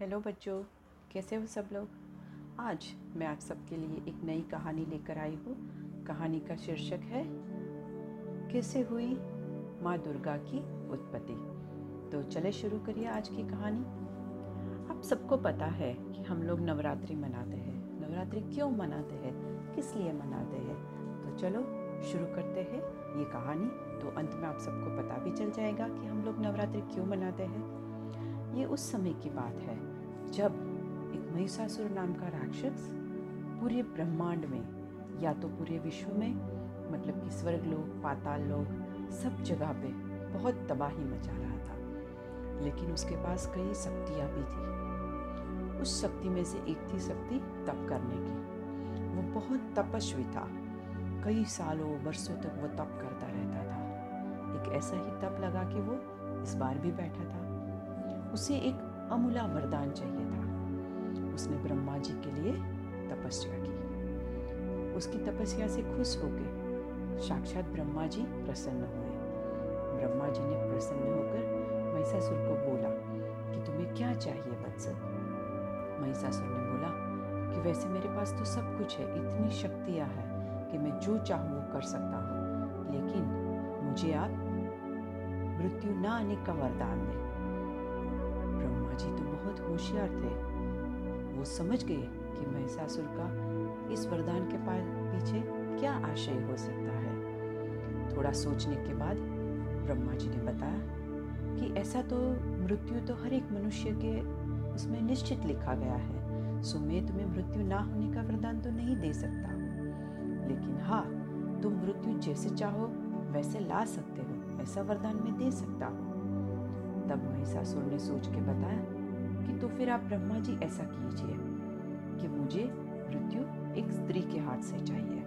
Hello बच्चों, कैसे हो सब लोग? आज मैं आप सबके लिए एक नई कहानी लेकर आई हूँ। कहानी का शीर्षक है, कैसे हुई माँ दुर्गा की उत्पत्ति? तो चले शुरू करिए आज की कहानी। आप सबको पता है कि हम लोग नवरात्रि मनाते हैं। नवरात्रि क्यों मनाते हैं? किस लिए मनाते हैं? तो चलो शुरू करते हैं ये कहानी। तो अंत में आप सबको पता भी चल जाएगा कि हम लोग नवरात्रि क्यों मनाते हैं। ये उस समय की बात है जब एक महिषासुर नाम का राक्षस पूरे ब्रह्मांड में, या तो पूरे विश्व में मतलब कि स्वर्ग लोग पाताल लोग सब जगह पे बहुत तबाही मचा रहा था। लेकिन उसके पास कई शक्तियाँ भी थी। उस शक्ति में से एक थी शक्ति तप करने की। वो बहुत तपस्वी था। कई सालों, वर्षों तक वो तप करता रहता था। एक ऐसा ही तप लगा कि वो इस बार भी बैठा था। उसे एक अमूला वरदान चाहिए था। उसने ब्रह्मा जी के लिए तपस्या की। उसकी तपस्या से खुश होकर साक्षात ब्रह्मा जी प्रसन्न हुए। ब्रह्मा जी ने प्रसन्न होकर महिषासुर को बोला कि तुम्हें क्या चाहिए वत्सल? महिषासुर ने बोला कि वैसे मेरे पास तो सब कुछ है, इतनी शक्तियाँ हैं कि मैं जो चाहूँ वो कर सकता हूँ। लेकिन मुझे आप मृत्यु ना आने का वरदान दें। ब्रह्मा जी तो बहुत होशियार थे। वो समझ गए कि महिषासुर का इस वरदान के पीछे क्या आशय हो सकता है। थोड़ा सोचने के बाद ब्रह्मा जी ने बताया कि ऐसा तो मृत्यु तो हर एक मनुष्य के उसमें निश्चित लिखा गया है। सो मैं तुम्हें मृत्यु ना होने का वरदान तो नहीं दे सकता। लेकिन हाँ तुम मृत्यु जैसे चाहो, वैसे ला सकते हो, ऐसा वरदान मैं दे सकता हूँ। तब महिषासुर ने सोच के बताया कि तो फिर आप ब्रह्मा जी ऐसा कीजिए कि मुझे मृत्यु एक स्त्री के हाथ से चाहिए।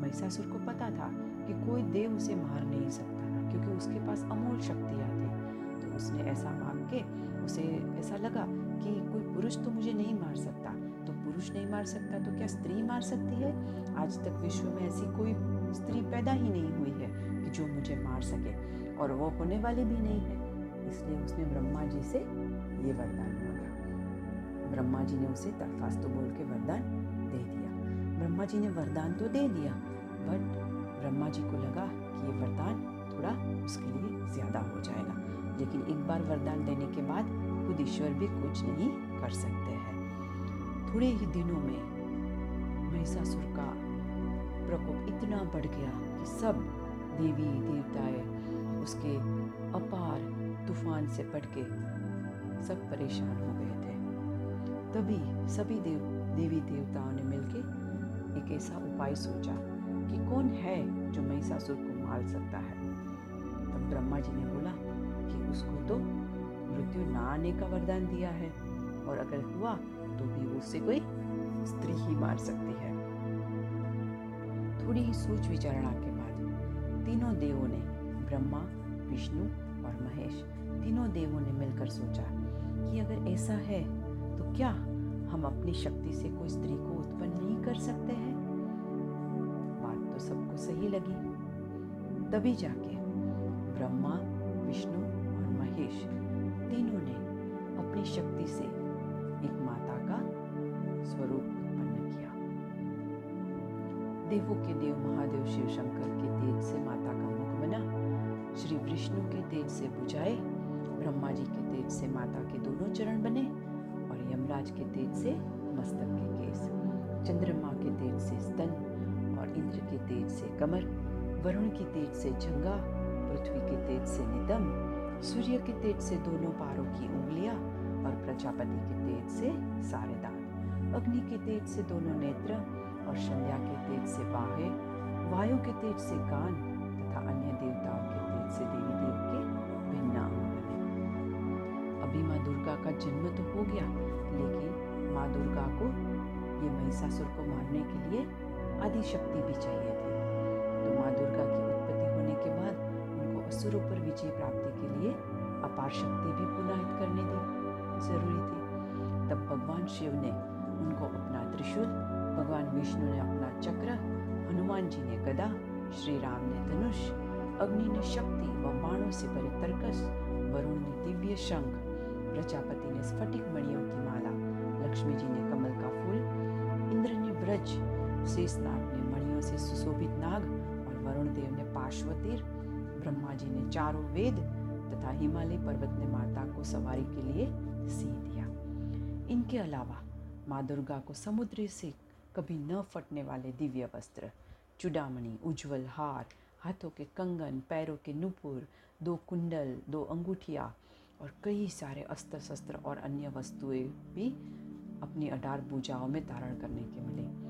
महिषासुर को पता था कि कोई देव उसे मार नहीं सकता, क्योंकि उसके पास अमोल शक्तियाँ थी। तो उसने ऐसा मांग के उसे ऐसा लगा कि कोई पुरुष तो मुझे नहीं मार सकता। तो पुरुष नहीं मार सकता तो क्या स्त्री मार सकती है? आज तक विश्व में ऐसी कोई स्त्री पैदा ही नहीं हुई है कि जो मुझे मार सके, और वो होने वाली भी नहीं है। इसलिए उसने ब्रह्मा जी से ये वरदान मांगा। ब्रह्मा जी ने उसे तथास्तु बोल के वरदान दे दिया। ब्रह्मा जी ने वरदान तो दे दिया बट ब्रह्मा जी को लगा कि ये वरदान थोड़ा उसके लिए ज़्यादा हो जाएगा। लेकिन एक बार वरदान देने के बाद खुद ईश्वर भी कुछ नहीं कर सकते हैं। थोड़े ही दिनों में महिषासुर का प्रकोप इतना बढ़ गया कि सब देवी देवताएँ उसके अपार तूफ़ान से बढ़ के सब परेशान हो गए थे। तभी सभी देव, देवी देवताओं ने मिलकर एक ऐसा उपाय सोचा कि कौन है जो महिषासुर को मार सकता है। तब ब्रह्मा जी ने बोला कि उसको तो मृत्यु ना आने का वरदान दिया है और अगर हुआ तो भी उससे कोई स्त्री ही मार सकती है। थोड़ी ही सोच विचारणा के बाद तीनों देवों ने ब्रह्मा, विष्णु महेश, तीनों देवों ने मिलकर सोचा कि अगर ऐसा है तो क्या हम अपनी शक्ति से कोई स्त्री को उत्पन्न नहीं कर सकते हैं? बात तो सबको सही लगी। तभी जाके ब्रह्मा, विष्णु और महेश तीनों ने अपनी शक्ति से एक माता का स्वरूप उत्पन्न किया। देवों के देव महादेव शिव शंकर के तेज से माता का मुख बना। श्री विष्णु के तेज से बुझाए ब्रह्मा जी के तेज से माता के दोनों चरण बने और यमराज के तेज से मस्तक के केस चंद्रमा के तेज से स्तन और इंद्र के तेज से कमर वरुण की तेज से जंगा पृथ्वी के तेज से नितम सूर्य के तेज से दोनों पारों की उंगलियाँ और प्रजापति के तेज से सारे दांत अग्नि के तेज से दोनों नेत्र और संध्या के तेज से बाहें वायु के तेज से कान तथा अन्य देवताओं के का जन्म तो हो गया, लेकिन माँ दुर्गा को ये महिषासुर को मारने के लिए आदि शक्ति भी चाहिए थी। तो माँ दुर्गा की उत्पत्ति होने के बाद उनको असुरों पर विजय प्राप्ति के लिए अपार शक्ति भी पुनाहित करने दी, ज़रूरी थी। तब भगवान शिव ने उनको अपना त्रिशूल, भगवान विष्णु ने अपना चक्र, हनुमान जी ने गदा, श्री राम ने धनुष, अग्नि ने शक्ति व बाणों से भरे तरकस वरुण ने दिव्य शंख प्रजापति ने स्फटिक मणियों की माला, लक्ष्मी जी ने कमल का फूल, इंद्र ने व्रज शेषनाग ने मणियों से सुशोभित नाग और वरुण देव ने पार्श्वतीर ब्रह्मा जी ने चारों वेद तथा हिमालय पर्वत ने माता को सवारी के लिए सी दिया। इनके अलावा माँ दुर्गा को समुद्र से कभी न फटने वाले दिव्य वस्त्र, चुडामणि, उज्जवल हार, हाथों के कंगन, पैरों के नुपुर, दो कुंडल, दो अंगूठिया और कई सारे अस्त्र शस्त्र और अन्य वस्तुएँ भी अपनी अडार पूजाओं में धारण करने के मिले।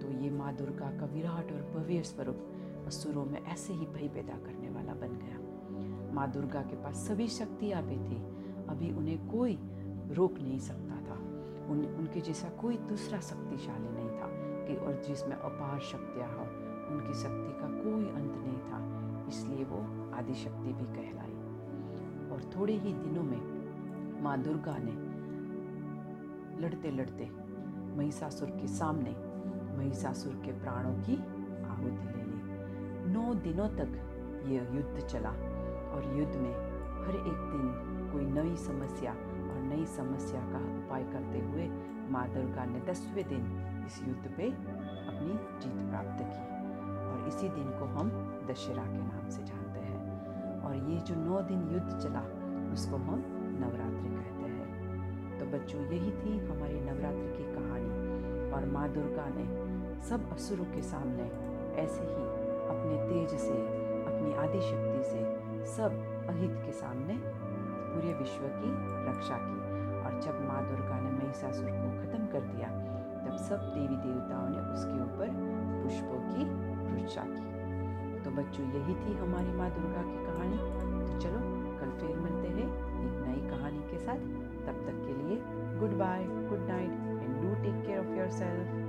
तो ये माँ दुर्गा का विराट और भव्य स्वरूप असुरों में ऐसे ही भय पैदा करने वाला बन गया। माँ दुर्गा के पास सभी शक्तियाँ भी थी। अभी उन्हें कोई रोक नहीं सकता था। उन, उनके जैसा कोई दूसरा शक्तिशाली नहीं था कि और जिसमें अपार शक्तियाँ हो, उनकी शक्ति का कोई अंत नहीं था। इसलिए वो आदिशक्ति भी कहलाई और थोड़े ही दिनों में माँ दुर्गा ने लड़ते लड़ते महिषासुर के सामने महिषासुर के प्राणों की आहुति ले ली। नौ दिनों तक ये युद्ध चला और युद्ध में हर एक दिन कोई नई समस्या और नई समस्या का उपाय करते हुए माँ दुर्गा ने दसवें दिन इस युद्ध पे अपनी जीत प्राप्त की और इसी दिन को हम दशहरा के नाम से जानते ये जो नौ दिन युद्ध चला, उसको हम नवरात्रि कहते हैं। तो बच्चों, यही थी हमारी नवरात्रि की कहानी। और माँ दुर्गा ने सब असुरों के सामने ऐसे ही अपने तेज से, अपनी आदि शक्ति से सब अहित के सामने पूरे विश्व की रक्षा की। और जब माँ दुर्गा ने महिषासुर को खत्म कर दिया, तब सब देवी देवताओं ने उसके ऊपर पुष्पों की तो बच्चों, यही थी हमारी माँ दुर्गा की कहानी। तो चलो, कल फिर मिलते हैं एक नई कहानी के साथ। तब तक के लिए good bye good night and do take care of yourself